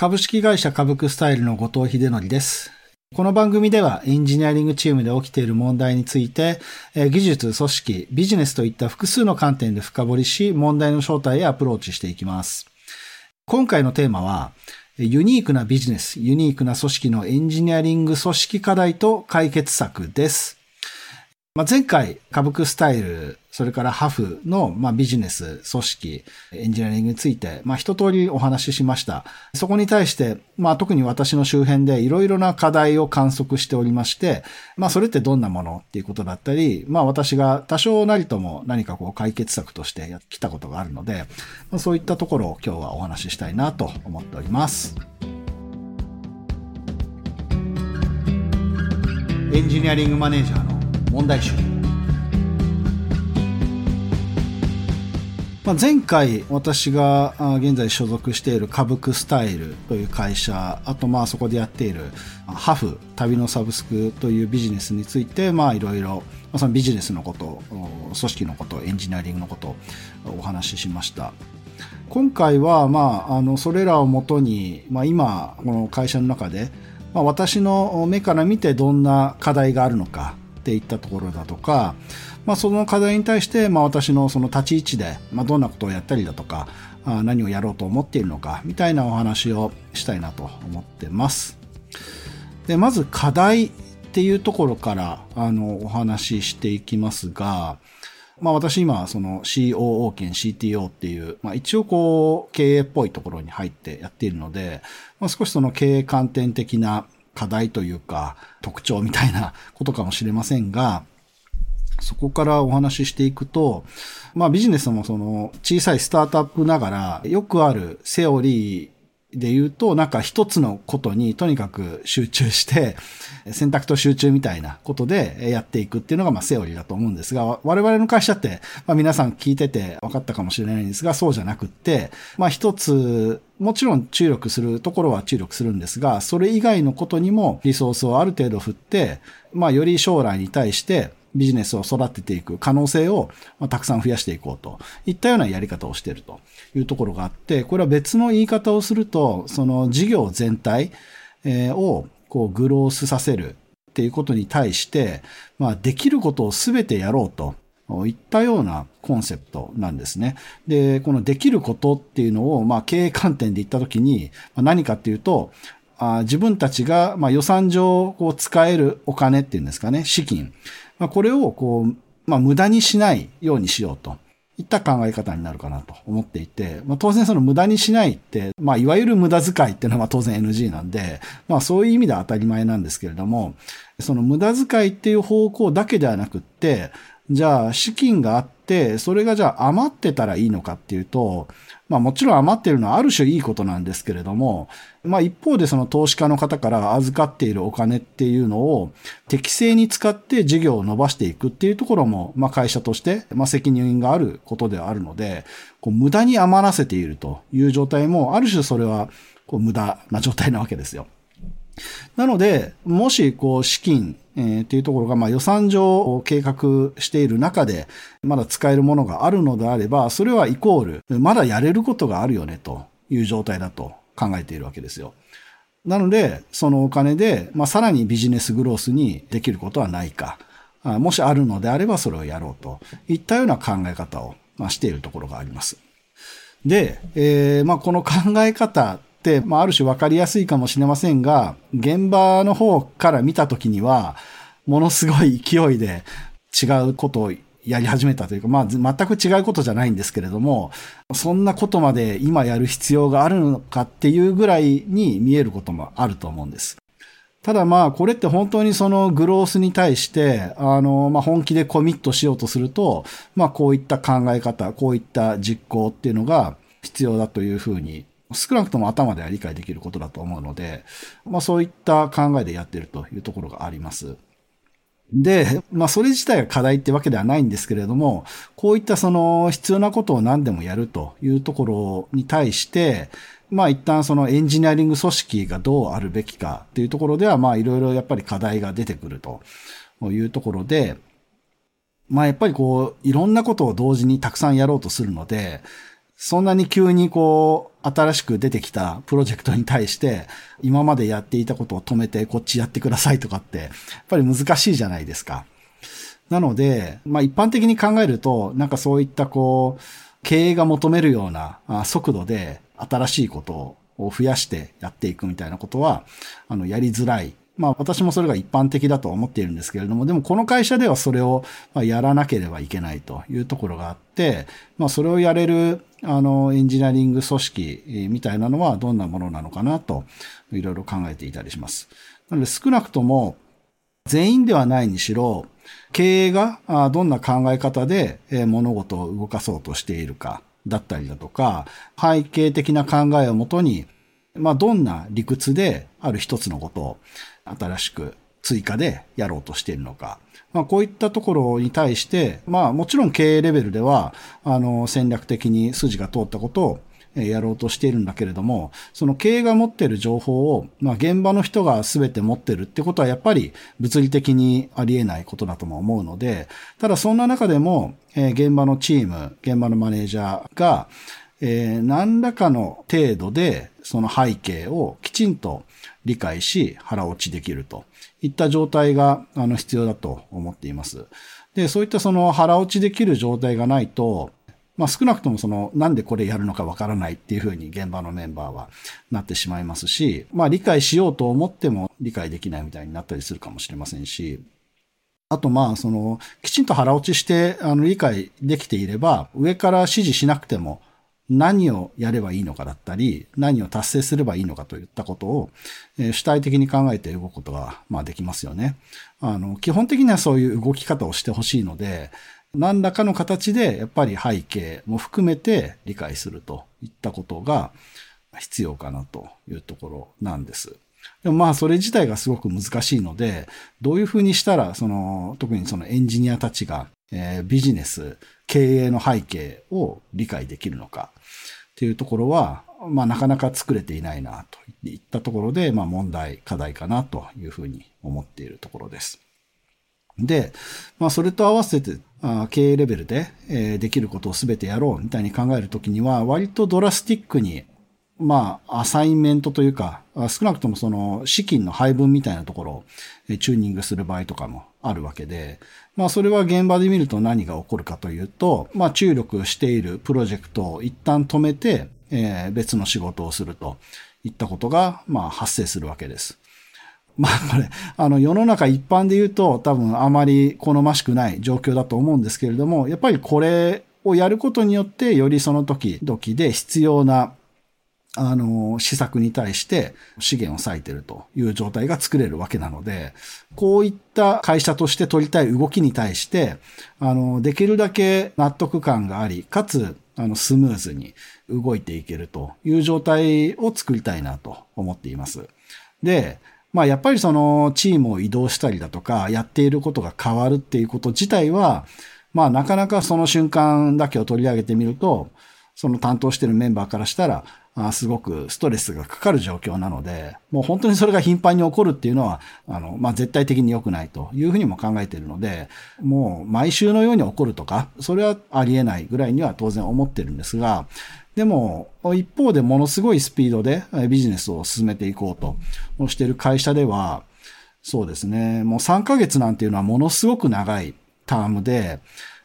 株式会社株クスタイルの後藤秀則です。この番組ではエンジニアリングチームで起きている問題について、技術、組織、ビジネスといった複数の観点で深掘りし、問題の正体へアプローチしていきます。今回のテーマは、ユニークなビジネス、ユニークな組織のエンジニアリング組織課題と解決策です。まあ、前回、株クスタイル、それからハフの、まあ、ビジネス、組織、エンジニアリングについて、まあ、一通りお話ししました。そこに対して、まあ、特に私の周辺でいろいろな課題を観測しておりまして、まあ、それってどんなものっていうことだったり、まあ、私が多少なりとも何かこう解決策としてやってきたことがあるので、まあ、そういったところを今日はお話ししたいなと思っております。エンジニアリングマネージャーの問題集まあ、前回私が現在所属しているカブクスタイルという会社、あとまあそこでやっているハフ、旅のサブスクというビジネスについて、まあいろいろ、そのビジネスのこと、組織のこと、エンジニアリングのことをお話ししました。今回は、まあ、あの、それらをもとに、まあ今、この会社の中で、まあ、私の目から見てどんな課題があるのか、っていったところだとか、まあ、その課題に対して、まあ、私のその立ち位置で、まあ、どんなことをやったりだとか、あ何をやろうと思っているのか、みたいなお話をしたいなと思ってます。で、まず課題っていうところから、あの、お話ししていきますが、まあ私今、その COO 兼 CTO っていう、まあ一応こう、経営っぽいところに入ってやっているので、まあ少しその経営観点的な課題というか特徴みたいなことかもしれませんが、そこからお話ししていくと、まあビジネスもその小さいスタートアップながらよくあるセオリーで言うと、なんか一つのことにとにかく集中して、選択と集中みたいなことでやっていくっていうのが、まあ、セオリーだと思うんですが、我々の会社って、まあ、皆さん聞いてて分かったかもしれないんですが、そうじゃなくって、まあ、一つ、もちろん注力するところは注力するんですが、それ以外のことにもリソースをある程度振って、まあ、より将来に対して、ビジネスを育てていく可能性をたくさん増やしていこうといったようなやり方をしているというところがあって、これは別の言い方をすると、その事業全体をこうグロースさせるっていうことに対して、まあ、できることを全てやろうといったようなコンセプトなんですね。で、このできることっていうのを、まあ、経営観点で言ったときに、何かっていうと、あ自分たちが、まあ、予算上こう使えるお金っていうんですかね、資金。まあ、これをこう、まあ、無駄にしないようにしようと。いった考え方になるかなと思っていて、まあ、当然その無駄にしないって、まあ、いわゆる無駄遣いっていうのは当然 NG なんで、まあ、そういう意味では当たり前なんですけれども、その無駄遣いっていう方向だけではなくって、じゃあ資金があって、それがじゃあ余ってたらいいのかっていうと、まあもちろん余ってるのはある種いいことなんですけれども、まあ一方でその投資家の方から預かっているお金っていうのを適正に使って事業を伸ばしていくっていうところも、まあ会社として、まあ責任があることではあるので、こう無駄に余らせているという状態も、ある種それはこう無駄な状態なわけですよ。なので、もしこう資金、えー、っていうところが、まあ予算上を計画している中で、まだ使えるものがあるのであれば、それはイコール、まだやれることがあるよね、という状態だと考えているわけですよ。なので、そのお金で、まあさらにビジネスグロースにできることはないか。もしあるのであればそれをやろうといったような考え方を、まあ、しているところがあります。で、えー、まあこの考え方、まあ、ある種分かりやすいかもしれませんが、現場の方から見たときには、ものすごい勢いで違うことをやり始めたというか、まあ、全く違うことじゃないんですけれども、そんなことまで今やる必要があるのかっていうぐらいに見えることもあると思うんです。ただまあ、これって本当にそのグロースに対して、あの、まあ本気でコミットしようとすると、まあこういった考え方、こういった実行っていうのが必要だというふうに少なくとも頭では理解できることだと思うので、まあそういった考えでやってるというところがあります。で、まあそれ自体が課題ってわけではないんですけれども、こういったその必要なことを何でもやるというところに対して、まあ一旦そのエンジニアリング組織がどうあるべきかっていうところでは、まあいろいろやっぱり課題が出てくるというところで、まあやっぱりこう、いろんなことを同時にたくさんやろうとするので、そんなに急にこう、新しく出てきたプロジェクトに対して、今までやっていたことを止めてこっちやってくださいとかって、やっぱり難しいじゃないですか。なので、まあ一般的に考えると、なんかそういったこう、経営が求めるような速度で新しいことを増やしてやっていくみたいなことは、あの、やりづらいまあ私もそれが一般的だと思っているんですけれども、でもこの会社ではそれをやらなければいけないというところがあって、まあそれをやれるあのエンジニアリング組織みたいなのはどんなものなのかなといろいろ考えていたりします。なので少なくとも全員ではないにしろ、経営がどんな考え方で物事を動かそうとしているかだったりだとか、背景的な考えをもとにまあ、どんな理屈である一つのことを新しく追加でやろうとしているのか。まあ、こういったところに対して、まあ、もちろん経営レベルでは、あの、戦略的に筋が通ったことをやろうとしているんだけれども、その経営が持っている情報を、まあ、現場の人が全て持ってるってことはやっぱり物理的にありえないことだとも思うので、ただそんな中でも、え、現場のチーム、現場のマネージャーが、えー、何らかの程度でその背景をきちんと理解し腹落ちできるといった状態があの必要だと思っています。で、そういったその腹落ちできる状態がないと、まあ少なくともそのなんでこれやるのかわからないっていうふうに現場のメンバーはなってしまいますし、まあ理解しようと思っても理解できないみたいになったりするかもしれませんし、あとまあそのきちんと腹落ちしてあの理解できていれば上から指示しなくても何をやればいいのかだったり、何を達成すればいいのかといったことを、え主体的に考えて動くことが、まあできますよね。あの、基本的にはそういう動き方をしてほしいので、何らかの形でやっぱり背景も含めて理解するといったことが必要かなというところなんです。でもまあそれ自体がすごく難しいので、どういうふうにしたら、その、特にそのエンジニアたちが、えー、ビジネス、経営の背景を理解できるのか。っていうところは、まあなかなか作れていないなといったところで、まあ問題、課題かなというふうに思っているところです。で、まあそれと合わせて、経営レベルで、え、できることを全てやろうみたいに考えるときには、割とドラスティックに、まあ、アサインメントというか、少なくともその資金の配分みたいなところをチューニングする場合とかもあるわけで、まあそれは現場で見ると何が起こるかというと、まあ注力しているプロジェクトを一旦止めて、えー、別の仕事をするといったことが、まあ発生するわけです。まあこれ、あの世の中一般で言うと多分あまり好ましくない状況だと思うんですけれども、やっぱりこれをやることによってよりその時々で必要なあの、施策に対して資源を割いてるという状態が作れるわけなので、こういった会社として取りたい動きに対して、あの、できるだけ納得感があり、かつ、あの、スムーズに動いていけるという状態を作りたいなと思っています。で、まあやっぱりそのチームを移動したりだとか、やっていることが変わるっていうこと自体は、まあなかなかその瞬間だけを取り上げてみると、その担当してるメンバーからしたら、すごくストレスがかかる状況なので、もう本当にそれが頻繁に起こるっていうのは、あの、まあ、絶対的に良くないというふうにも考えているので、もう毎週のように起こるとか、それはありえないぐらいには当然思ってるんですが、でも、一方でものすごいスピードでビジネスを進めていこうとしている会社では、そうですね、もう3ヶ月なんていうのはものすごく長いタームで、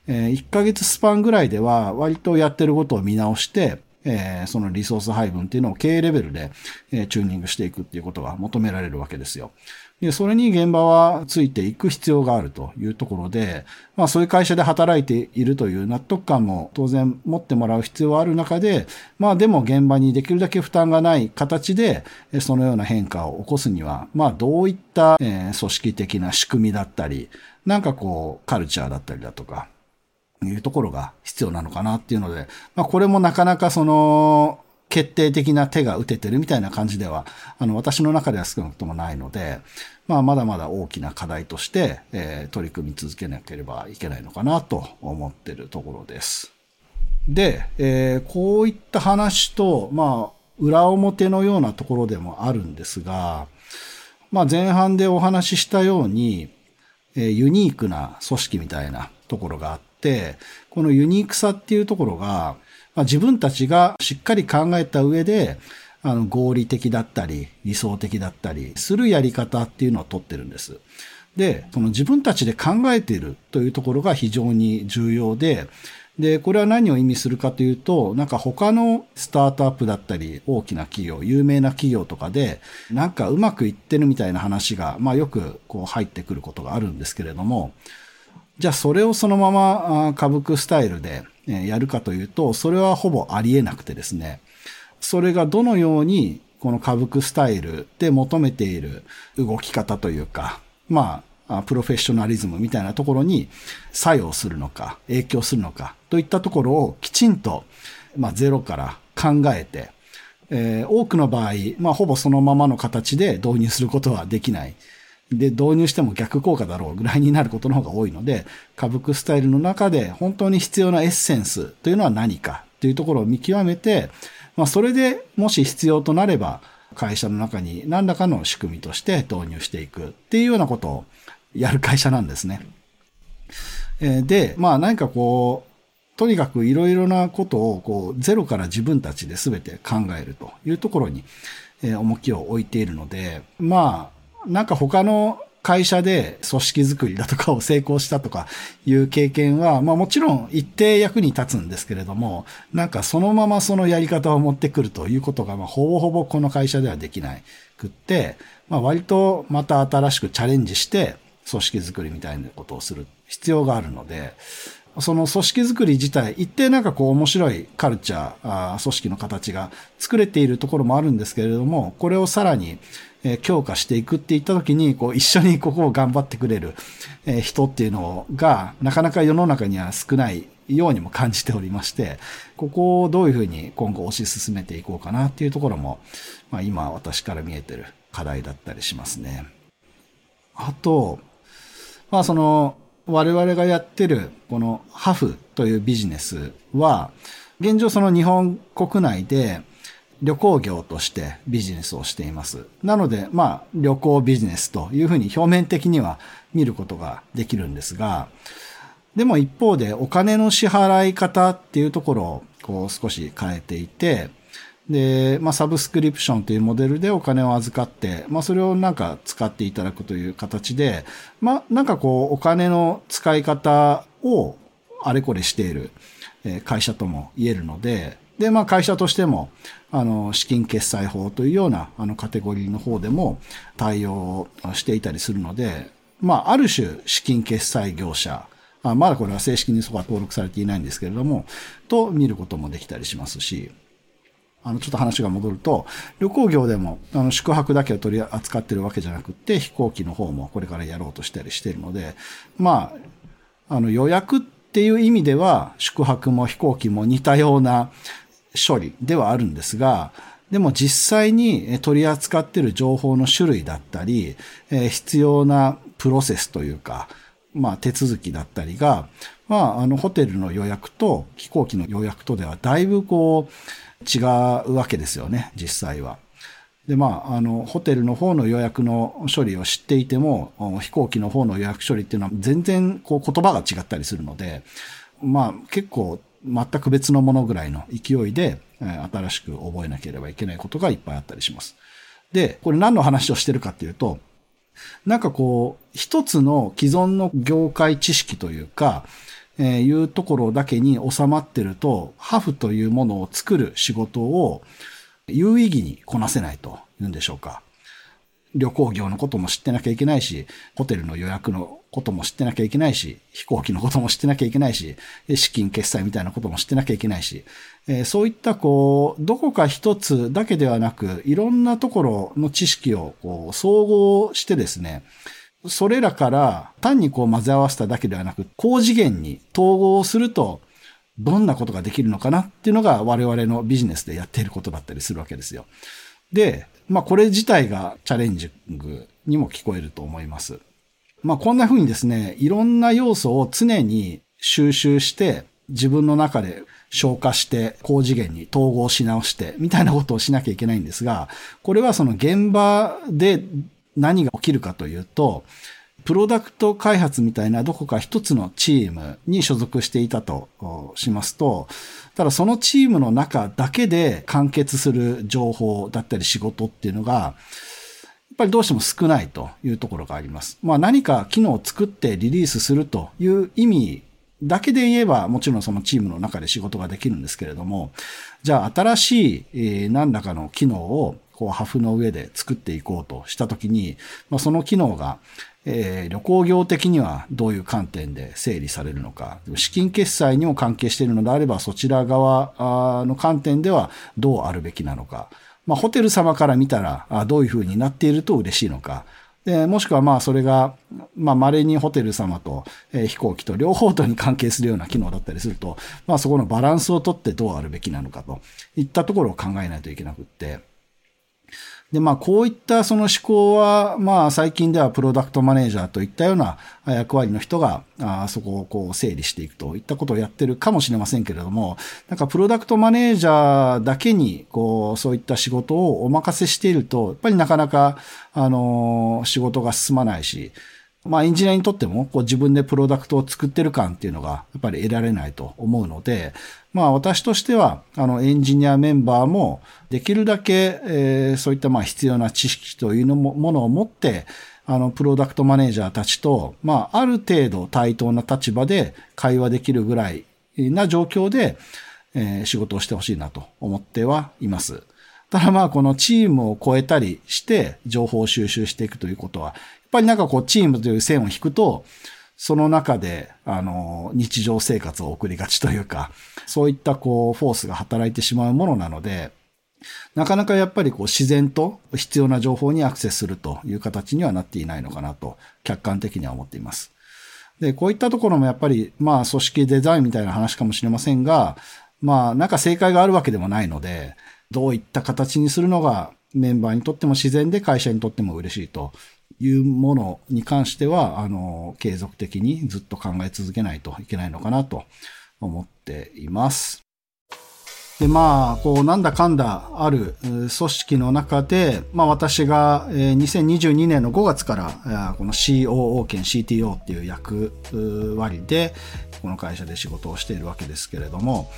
1ヶ月スパンぐらいでは割とやってることを見直して、えー、そのリソース配分っていうのを経営レベルで、えー、チューニングしていくっていうことが求められるわけですよ。で、それに現場はついていく必要があるというところで、まあそういう会社で働いているという納得感も当然持ってもらう必要はある中で、まあでも現場にできるだけ負担がない形で、そのような変化を起こすには、まあどういった、えー、組織的な仕組みだったり、なんかこうカルチャーだったりだとか、いうところが必要なのかなっていうので、まあこれもなかなかその、決定的な手が打ててるみたいな感じでは、あの、私の中では少なくともないので、まあ、まだまだ大きな課題として、えー、取り組み続けなければいけないのかなと思ってるところです。で、えー、こういった話と、まあ、裏表のようなところでもあるんですが、まあ、前半でお話ししたように、えー、ユニークな組織みたいなところがあって、このユニークさっていうところが、まあ、自分たちがしっかり考えた上で、あの、合理的だったり、理想的だったり、するやり方っていうのをとってるんです。で、その自分たちで考えているというところが非常に重要で、で、これは何を意味するかというと、なんか他のスタートアップだったり、大きな企業、有名な企業とかで、なんかうまくいってるみたいな話が、まあよくこう入ってくることがあるんですけれども、じゃあそれをそのまま歌舞伎スタイルでやるかというと、それはほぼありえなくてですね、それがどのようにこの歌舞伎スタイルで求めている動き方というか、まあ、プロフェッショナリズムみたいなところに作用するのか、影響するのかといったところをきちんと、まあ、ゼロから考えて、えー、多くの場合、まあ、ほぼそのままの形で導入することはできない。で、導入しても逆効果だろうぐらいになることの方が多いので、歌舞伎スタイルの中で本当に必要なエッセンスというのは何かというところを見極めて、まあ、それでもし必要となれば、会社の中に何らかの仕組みとして導入していくっていうようなことをやる会社なんですね。で、まあ何かこう、とにかくいろいろなことをこうゼロから自分たちで全て考えるというところに重きを置いているので、まあなんか他の会社で組織づくりだとかを成功したとかいう経験は、まあもちろん一定役に立つんですけれども、なんかそのままそのやり方を持ってくるということが、まあほぼほぼこの会社ではできなくって、まあ割とまた新しくチャレンジして組織づくりみたいなことをする必要があるので、その組織づくり自体、一定なんかこう面白いカルチャー、組織の形が作れているところもあるんですけれども、これをさらにえ強化していくって言った時に、こう、一緒にここを頑張ってくれる、え人っていうのが、なかなか世の中には少ないようにも感じておりまして、ここをどういうふうに今後推し進めていこうかなっていうところも、まあ今私から見えてる課題だったりしますね。あと、まあその、我々がやってるこのハフというビジネスは、現状その日本国内で、旅行業としてビジネスをしています。なので、まあ、旅行ビジネスというふうに表面的には見ることができるんですが、でも一方でお金の支払い方っていうところをこう少し変えていて、で、まあ、サブスクリプションというモデルでお金を預かって、まあ、それをなんか使っていただくという形で、まあ、なんかこう、お金の使い方をあれこれしている会社とも言えるので、で、まあ会社としても、あの、資金決済法というような、あの、カテゴリーの方でも対応していたりするので、まあ、ある種、資金決済業者、あまだこれは正式にそこは登録されていないんですけれども、と見ることもできたりしますし、あの、ちょっと話が戻ると、旅行業でも、あの、宿泊だけを取り扱ってるわけじゃなくて、飛行機の方もこれからやろうとしたりしているので、まあ、あの、予約っていう意味では、宿泊も飛行機も似たような処理ではあるんですが、でも実際に取り扱っている情報の種類だったり、必要なプロセスというか、まあ手続きだったりが、まああのホテルの予約と飛行機の予約とではだいぶこう違うわけですよね、実際は。で、まあ、あの、ホテルの方の予約の処理を知っていても、飛行機の方の予約処理っていうのは全然こう言葉が違ったりするので、まあ結構全く別のものぐらいの勢いで、新しく覚えなければいけないことがいっぱいあったりします。で、これ何の話をしてるかっていうと、なんかこう、一つの既存の業界知識というか、えー、いうところだけに収まってると、ハフというものを作る仕事を有意義にこなせないというんでしょうか。旅行業のことも知ってなきゃいけないし、ホテルの予約のことも知ってなきゃいけないし、飛行機のことも知ってなきゃいけないし、資金決済みたいなことも知ってなきゃいけないし、えー、そういったこう、どこか一つだけではなく、いろんなところの知識をこう総合してですね、それらから単にこう混ぜ合わせただけではなく、高次元に統合すると、どんなことができるのかなっていうのが我々のビジネスでやっていることだったりするわけですよ。で、まあこれ自体がチャレンジングにも聞こえると思います。まあこんな風にですね、いろんな要素を常に収集して自分の中で消化して高次元に統合し直してみたいなことをしなきゃいけないんですが、これはその現場で何が起きるかというと、プロダクト開発みたいなどこか一つのチームに所属していたとしますと、ただそのチームの中だけで完結する情報だったり仕事っていうのが、やっぱりどうしても少ないというところがあります。まあ何か機能を作ってリリースするという意味だけで言えば、もちろんそのチームの中で仕事ができるんですけれども、じゃあ新しい、何らかの機能をこう、ハフの上で作っていこうとしたときに、まあ、その機能が、えー、旅行業的にはどういう観点で整理されるのか、資金決済にも関係しているのであれば、そちら側の観点ではどうあるべきなのか、まあ、ホテル様から見たら、どういうふうになっていると嬉しいのか、で、もしくはまあそれが、まあ稀にホテル様と、えー、飛行機と両方とに関係するような機能だったりすると、まあそこのバランスをとってどうあるべきなのかといったところを考えないといけなくって、で、まあ、こういったその思考は、まあ、最近ではプロダクトマネージャーといったような役割の人が、あそこをこう整理していくといったことをやってるかもしれませんけれども、なんかプロダクトマネージャーだけに、こう、そういった仕事をお任せしていると、やっぱりなかなか、あの、仕事が進まないし、まあエンジニアにとってもこう自分でプロダクトを作ってる感っていうのがやっぱり得られないと思うので、まあ私としてはあのエンジニアメンバーもできるだけ、えー、そういったまあ必要な知識というのもものを持って、あの、プロダクトマネージャーたちと、まあ、ある程度対等な立場で会話できるぐらいな状況で、えー、仕事をしてほしいなと思ってはいます。ただまあ、このチームを超えたりして情報を収集していくということは、ぱりなんかこうチームという線を引くと、その中で、あの、日常生活を送りがちというか、そういったこう、フォースが働いてしまうものなので、なかなかやっぱりこう自然と必要な情報にアクセスするという形にはなっていないのかなと、客観的には思っています。で、こういったところもやっぱり、まあ組織デザインみたいな話かもしれませんが、まあなんか正解があるわけでもないので、どういった形にするのがメンバーにとっても自然で会社にとっても嬉しいというものに関しては、あの、継続的にずっと考え続けないといけないのかなと思っています。で、まあ、こう、なんだかんだある組織の中で、まあ私が2022年の5月から、この COO 兼 CTO っていう役割で、この会社で仕事をしているわけですけれども、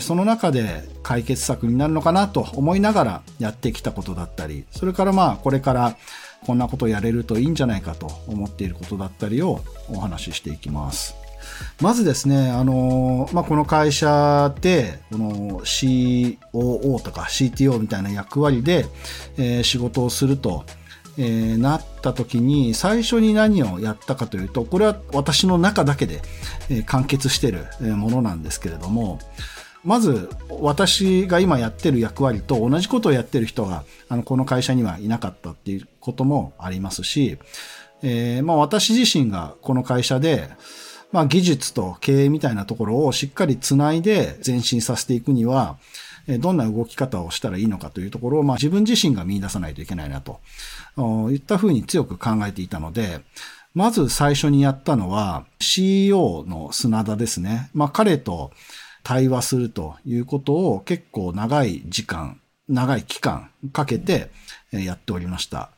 その中で解決策になるのかなと思いながらやってきたことだったり、それからまあ、これからこんなことやれるといいんじゃないかと思っていることだったりをお話ししていきます。まずですね、あの、まあ、この会社で、この COO とか CTO みたいな役割で、えー、仕事をすると、えー、なった時に、最初に何をやったかというと、これは私の中だけで、えー、完結しているものなんですけれども、まず私が今やってる役割と同じことをやってる人があのこの会社にはいなかったっていうこともありますし、えー、まあ私自身がこの会社で、まあ技術と経営みたいなところをしっかりつないで前進させていくには、どんな動き方をしたらいいのかというところを、まあ自分自身が見出さないといけないなと、いったふうに強く考えていたので、まず最初にやったのは CEO の砂田ですね。まあ彼と対話するということを結構長い時間、長い期間かけてやっておりました。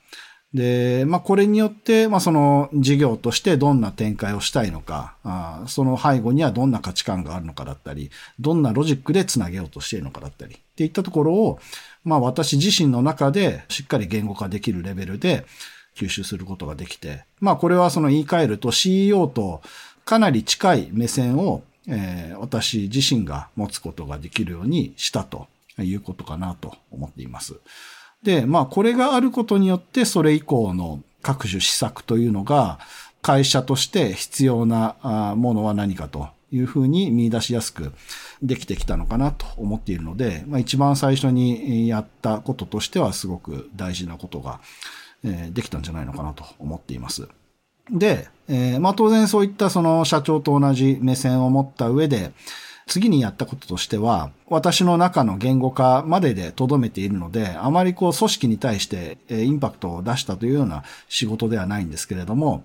で、まあ、これによって、まあ、その事業としてどんな展開をしたいのか、あその背後にはどんな価値観があるのかだったり、どんなロジックでつなげようとしているのかだったり、っていったところを、まあ、私自身の中でしっかり言語化できるレベルで吸収することができて、まあ、これはその言い換えると CEO とかなり近い目線をえー、私自身が持つことができるようにしたということかなと思っています。で、まあこれがあることによってそれ以降の各種施策というのが会社として必要なものは何かというふうに見出しやすくできてきたのかなと思っているので、まあ、一番最初にやったこととしてはすごく大事なことができたんじゃないのかなと思っています。で、えー、まあ当然そういったその社長と同じ目線を持った上で、次にやったこととしては、私の中の言語化までで留めているので、あまりこう組織に対してインパクトを出したというような仕事ではないんですけれども、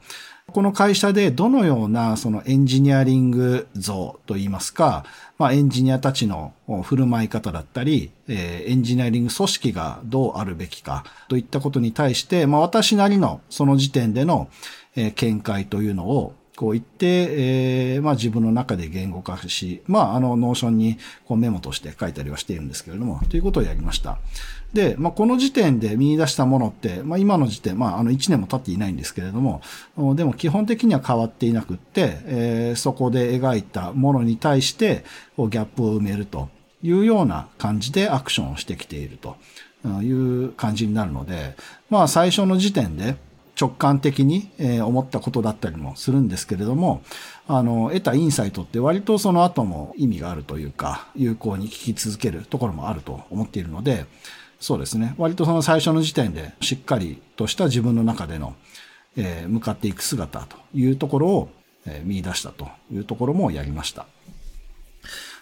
この会社でどのようなそのエンジニアリング像といいますか、まあエンジニアたちの振る舞い方だったり、えー、エンジニアリング組織がどうあるべきかといったことに対して、まあ私なりのその時点での見解というのをこう言って、えー、まあ自分の中で言語化し、まああの、 Notion にこうメモとして書いたりはしているんですけれども、ということをやりました。で、まあこの時点で見出したものって、まあ今の時点、まああの1年も経っていないんですけれども、でも基本的には変わっていなくって、えー、そこで描いたものに対して、こうギャップを埋めるというような感じでアクションをしてきているという感じになるので、まあ最初の時点で、直感的に、え思ったことだったりもするんですけれども、あの、得たインサイトって割とその後も意味があるというか、有効に聞き続けるところもあると思っているので、そうですね。割とその最初の時点でしっかりとした自分の中での、えー、向かっていく姿というところを、えー、見出したというところもやりました。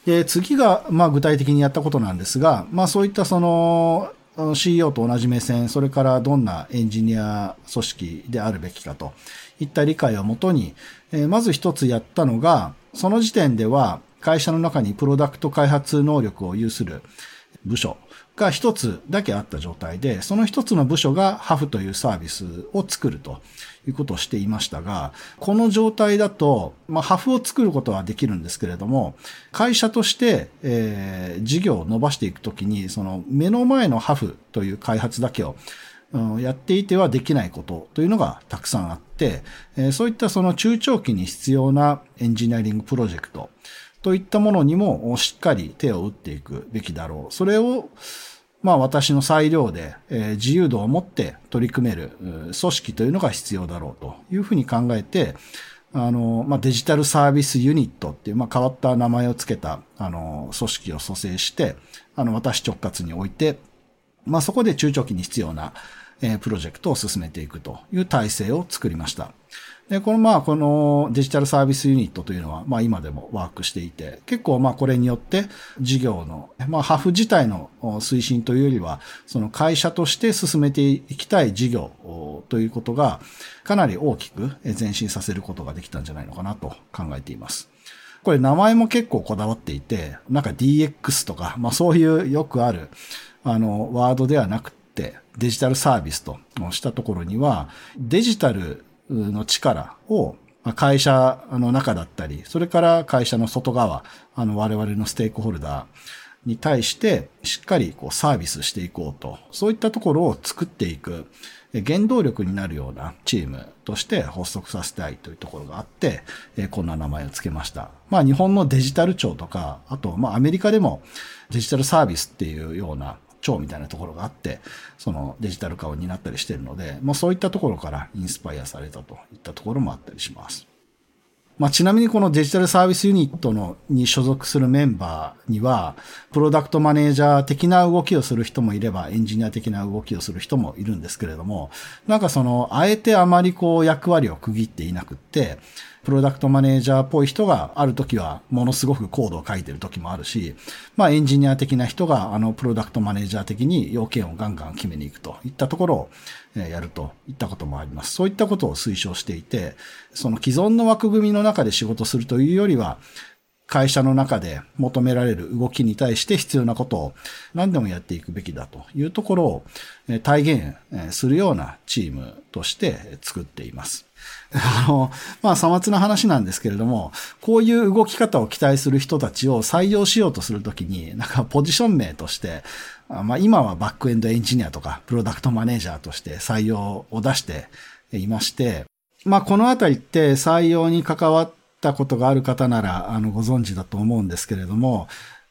で、次が、まあ具体的にやったことなんですが、まあそういったその、あの CEO と同じ目線、それからどんなエンジニア組織であるべきかといった理解をもとに、えまず一つやったのが、その時点では会社の中にプロダクト開発能力を有する部署が一つだけあった状態で、その一つの部署がハフというサービスを作るということをしていましたが、この状態だと、まあ、ハフを作ることはできるんですけれども、会社として、えー、事業を伸ばしていくときに、その目の前のハフという開発だけをやっていてはできないことというのがたくさんあって、そういったその中長期に必要なエンジニアリングプロジェクトといったものにもしっかり手を打っていくべきだろう。それを、まあ私の裁量で、え自由度を持って取り組める組織というのが必要だろうというふうに考えて、あの、まあ、デジタルサービスユニットっていう、まあ、変わった名前を付けた、あの、組織を蘇生して、あの、私直轄において、まあ、そこで中長期に必要な、え、プロジェクトを進めていくという体制を作りました。で、このまあ、このデジタルサービスユニットというのは、まあ今でもワークしていて、結構まあこれによって事業の、まあハフ自体の推進というよりは、その会社として進めていきたい事業ということが、かなり大きく前進させることができたんじゃないのかなと考えています。これ名前も結構こだわっていて、なんか DX とか、まあそういうよくある、あの、ワードではなくて、デジタルサービスとしたところには、デジタルの力を会社の中だったり、それから会社の外側、あの我々のステークホルダーに対してしっかりこうサービスしていこうと、そういったところを作っていく原動力になるようなチームとして発足させたいというところがあって、こんな名前を付けました。まあ日本のデジタル庁とか、あとまあアメリカでもデジタルサービスっていうような長みたいなところがあって、そのデジタル化を担ったりしてるので、まあそういったところからインスパイアされたといったところもあったりします。まあ、ちなみにこのデジタルサービスユニットのに所属するメンバーには、プロダクトマネージャー的な動きをする人もいれば、エンジニア的な動きをする人もいるんですけれども、なんかその、あえてあまりこう役割を区切っていなくって、プロダクトマネージャーっぽい人がある時はものすごくコードを書いてる時もあるし、まあエンジニア的な人があのプロダクトマネージャー的に要件をガンガン決めに行くといったところをやるといったこともあります。そういったことを推奨していて、その既存の枠組みの中で仕事するというよりは、会社の中で求められる動きに対して必要なことを何でもやっていくべきだというところを体現するようなチームとして作っています。あの、まあ、さまつな話なんですけれども、こういう動き方を期待する人たちを採用しようとするときに、なんかポジション名として、まあ、今はバックエンドエンジニアとか、プロダクトマネージャーとして採用を出していまして、まあ、このあたりって採用に関わったことがある方なら、あの、ご存知だと思うんですけれども、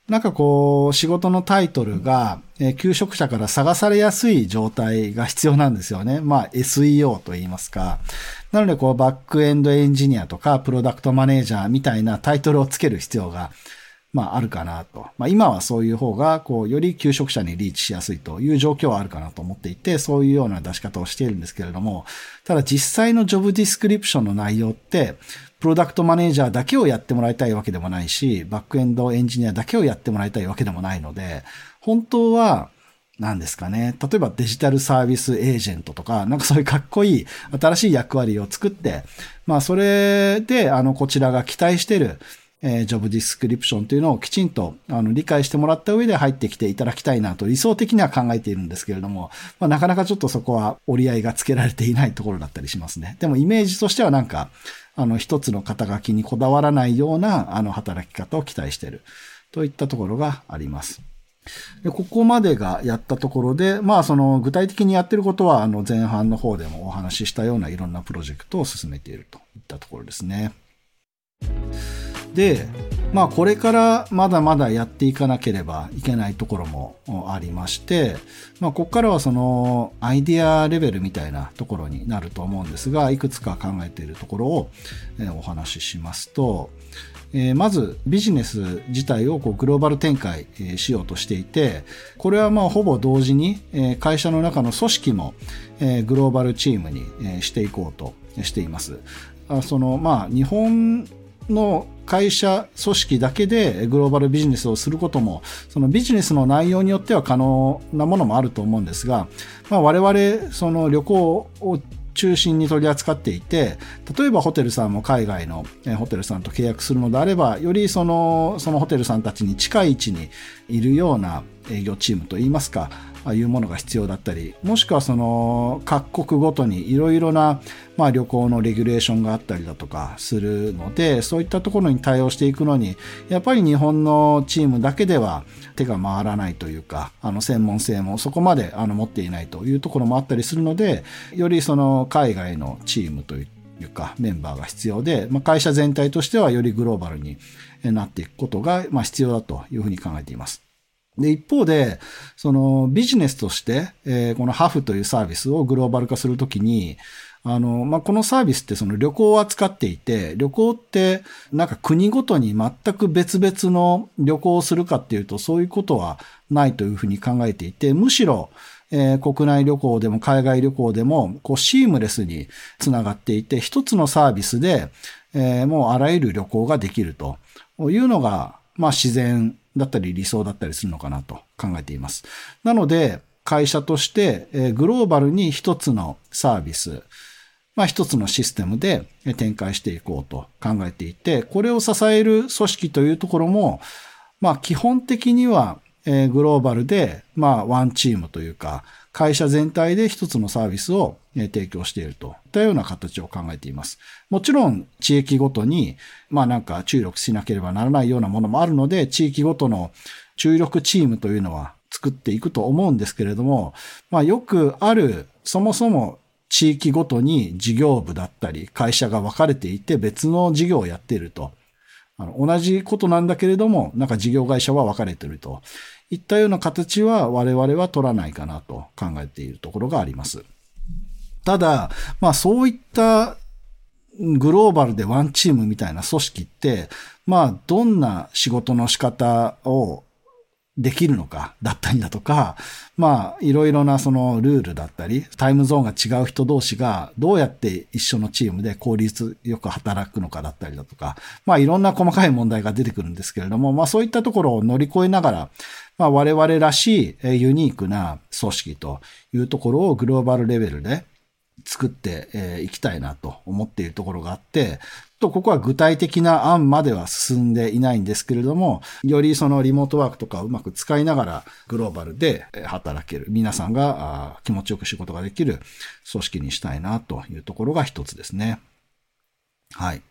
なんかこう、仕事のタイトルが、え、求職者から探されやすい状態が必要なんですよね。まあ SEO と言いますか。なのでこう、バックエンドエンジニアとか、プロダクトマネージャーみたいなタイトルをつける必要が、まああるかなと。まあ今はそういう方が、こう、より求職者にリーチしやすいという状況はあるかなと思っていて、そういうような出し方をしているんですけれども、ただ実際のジョブディスクリプションの内容って、プロダクトマネージャーだけをやってもらいたいわけでもないし、バックエンドエンジニアだけをやってもらいたいわけでもないので、本当は、何ですかね。例えばデジタルサービスエージェントとか、なんかそういうかっこいい新しい役割を作って、まあそれで、あの、こちらが期待してる、えー、ジョブディスクリプションというのをきちんとあの理解してもらった上で入ってきていただきたいなと理想的には考えているんですけれども、まあ、なかなかちょっとそこは折り合いがつけられていないところだったりしますね。でもイメージとしてはなんか、あの一つの肩書きにこだわらないようなあの働き方を期待しているといったところがあります。でここまでがやったところで、まあその具体的にやってることはあの前半の方でもお話ししたようないろんなプロジェクトを進めているといったところですね。で、まあこれからまだまだやっていかなければいけないところもありまして、まあここからはそのアイディアレベルみたいなところになると思うんですが、いくつか考えているところをお話ししますと、えまずビジネス自体をこうグローバル展開、えしようとしていて、これはまあほぼ同時に、え会社の中の組織も、えグローバルチームに、えしていこうとしています。あそのまあ日本の会社組織だけでグローバルビジネスをすることも、そのビジネスの内容によっては可能なものもあると思うんですが、まあ、我々、その旅行を中心に取り扱っていて、例えばホテルさんも海外のホテルさんと契約するのであれば、よりその、そのホテルさんたちに近い位置にいるような営業チームといいますか、いうものが必要だったり、もしくはその各国ごとにいろいろな、まあ、旅行のレギュレーションがあったりだとかするので、そういったところに対応していくのに、やっぱり日本のチームだけでは手が回らないというか、あの専門性もそこまであの持っていないというところもあったりするので、よりその海外のチームというかメンバーが必要で、まあ、会社全体としてはよりグローバルになっていくことが、まあ、必要だというふうに考えています。で、一方で、そのビジネスとして、えー、このハフというサービスをグローバル化するときに、あの、まあ、このサービスってその旅行を扱っていて、旅行ってなんか国ごとに全く別々の旅行をするかっていうとそういうことはないというふうに考えていて、むしろ、えー、国内旅行でも海外旅行でもこうシームレスにつながっていて、一つのサービスで、えー、もうあらゆる旅行ができるというのが、まあ、自然だったり理想だったりするのかなと考えています。なので、会社として、えグローバルに一つのサービス、まあ一つのシステムで展開していこうと考えていて、これを支える組織というところも、まあ基本的にはえ、グローバルで、まあ、ワンチームというか、会社全体で一つのサービスを提供しているといったような形を考えています。もちろん、地域ごとに、まあなんか注力しなければならないようなものもあるので、地域ごとの注力チームというのは作っていくと思うんですけれども、まあよくある、そもそも地域ごとに事業部だったり、会社が分かれていて別の事業をやっていると。あの同じことなんだけれども、なんか事業会社は分かれていると。いったような形は我々は取らないかなと考えているところがあります。ただ、まあそういったグローバルでワンチームみたいな組織って、まあどんな仕事の仕方をできるのかだったりだとか、まあ、いろいろなそのルールだったり、タイムゾーンが違う人同士がどうやって一緒のチームで効率よく働くのかだったりだとか、まあ、いろんな細かい問題が出てくるんですけれども、まあ、そういったところを乗り越えながら、まあ、我々らしいユニークな組織というところをグローバルレベルで作っていきたいなと思っているところがあって、と、ここは具体的な案までは進んでいないんですけれども、よりそのリモートワークとかをうまく使いながらグローバルで働ける、皆さんが気持ちよく仕事ができる組織にしたいなというところが一つですね。はい。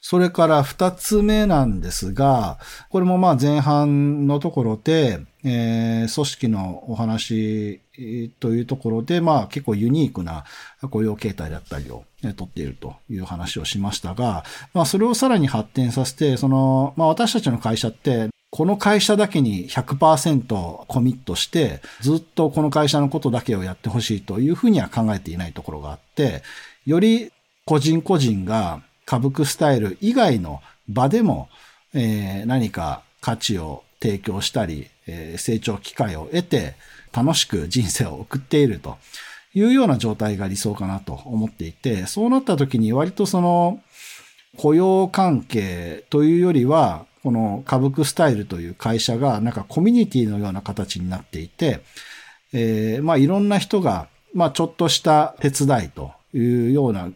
それから二つ目なんですが、これもまあ前半のところで、えー、組織のお話というところで、まあ結構ユニークな雇用形態だったりを取っているという話をしましたが、まあそれをさらに発展させて、その、まあ私たちの会社って、この会社だけに100%コミットして、ずっとこの会社のことだけをやってほしいというふうには考えていないところがあって、より個人個人が歌舞伎スタイル以外の場でも、えー、何か価値を提供したり、えー、成長機会を得て楽しく人生を送っているというような状態が理想かなと思っていて、そうなった時に割とその、雇用関係というよりは、この歌舞伎スタイルという会社がなんかコミュニティのような形になっていて、えー、まあいろんな人が、まあちょっとした手伝いというような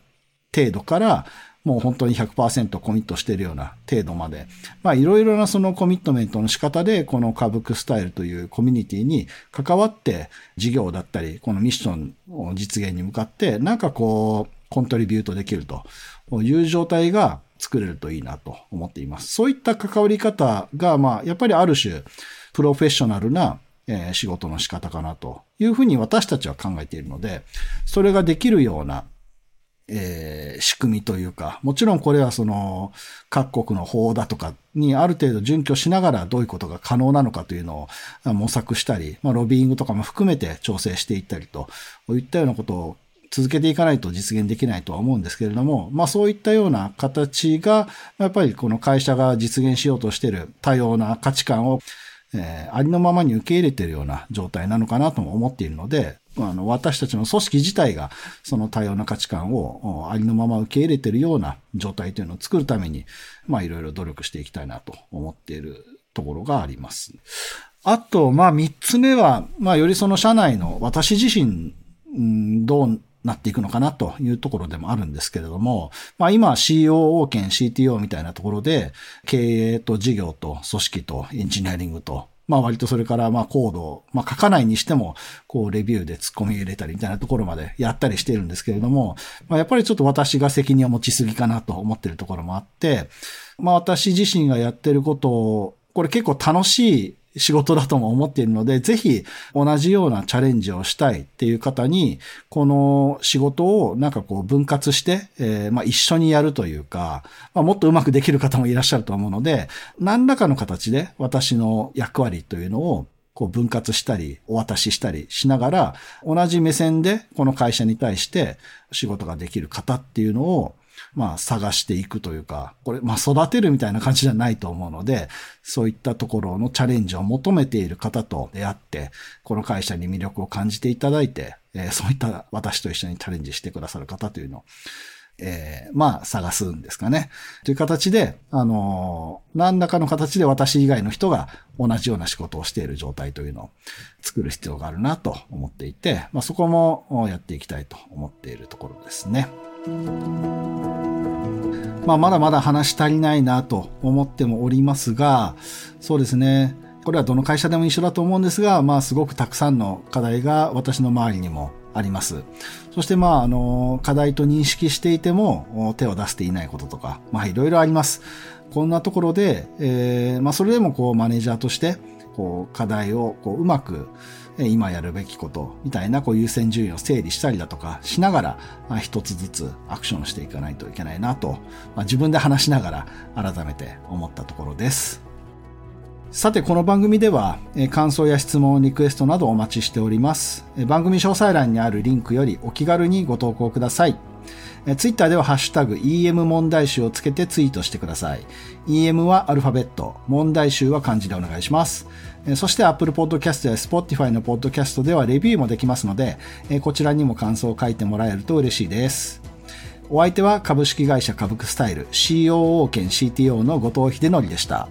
程度から、もう本当に100%コミットしているような程度まで、まあいろいろなそのコミットメントの仕方で、この歌舞伎スタイルというコミュニティに関わって事業だったり、このミッションを実現に向かって、なんかこう、コントリビュートできるという状態が作れるといいなと思っています。そういった関わり方が、まあ、やっぱりある種、プロフェッショナルなえ、仕事の仕方かなというふうに私たちは考えているので、それができるようなえー、仕組みというか、もちろんこれはその各国の法だとかにある程度準拠しながらどういうことが可能なのかというのを模索したり、まあ、ロビーイングとかも含めて調整していったりといったようなことを続けていかないと実現できないとは思うんですけれども、まあそういったような形が、やっぱりこの会社が実現しようとしている多様な価値観をえー、ありのままに受け入れているような状態なのかなとも思っているので、あの、私たちの組織自体がその多様な価値観をありのまま受け入れているような状態というのを作るために、まあいろいろ努力していきたいなと思っているところがあります。あと、まあ三つ目は、まあよりその社内の私自身、ん、どうなっていくのかなというところでもあるんですけれども、まあ今 COO 兼 CTO みたいなところで、経営と事業と組織とエンジニアリングと、まあ割とそれからまあコードを、まあ書かないにしても、こうレビューで突っ込み入れたりみたいなところまでやったりしてるんですけれども、まあやっぱりちょっと私が責任を持ちすぎかなと思ってるところもあって、まあ私自身がやってることを、これ結構楽しい仕事だとも思っているので、ぜひ同じようなチャレンジをしたいっていう方に、この仕事をなんかこう分割して、えー、まあ一緒にやるというか、まあもっとうまくできる方もいらっしゃると思うので、何らかの形で私の役割というのをこう分割したり、お渡ししたりしながら、同じ目線でこの会社に対して仕事ができる方っていうのをまあ探していくというか、これ、まあ育てるみたいな感じじゃないと思うので、そういったところのチャレンジを求めている方と出会って、この会社に魅力を感じていただいて、えー、そういった私と一緒にチャレンジしてくださる方というのを、えー、まあ、探すんですかね。という形で、あのー、何らかの形で私以外の人が同じような仕事をしている状態というのを作る必要があるなと思っていて、まあ、そこもやっていきたいと思っているところですね。まあ、まだまだ話足りないなと思ってもおりますが、そうですね。これはどの会社でも一緒だと思うんですが、まあ、すごくたくさんの課題が私の周りにもあります。そして、まあ、あの、課題と認識していても、手を出していないこととか、まあ、いろいろあります。こんなところで、えー、まあ、それでも、こう、マネージャーとして、こう、課題を、こう、うまく、今やるべきことみたいなこう優先順位を整理したりだとかしながら、まあ、一つずつアクションしていかないといけないなと、まあ、自分で話しながら改めて思ったところです。さて、この番組では、感想や質問、リクエストなどお待ちしております。番組詳細欄にあるリンクよりお気軽にご投稿ください。ツイッターではハッシュタグ EM 問題集をつけてツイートしてください。EM はアルファベット、問題集は漢字でお願いします。そして Apple Podcast や Spotify の Podcast ではレビューもできますので、こちらにも感想を書いてもらえると嬉しいです。お相手は株式会社株クスタイル COO 兼 CTO の後藤秀則でした。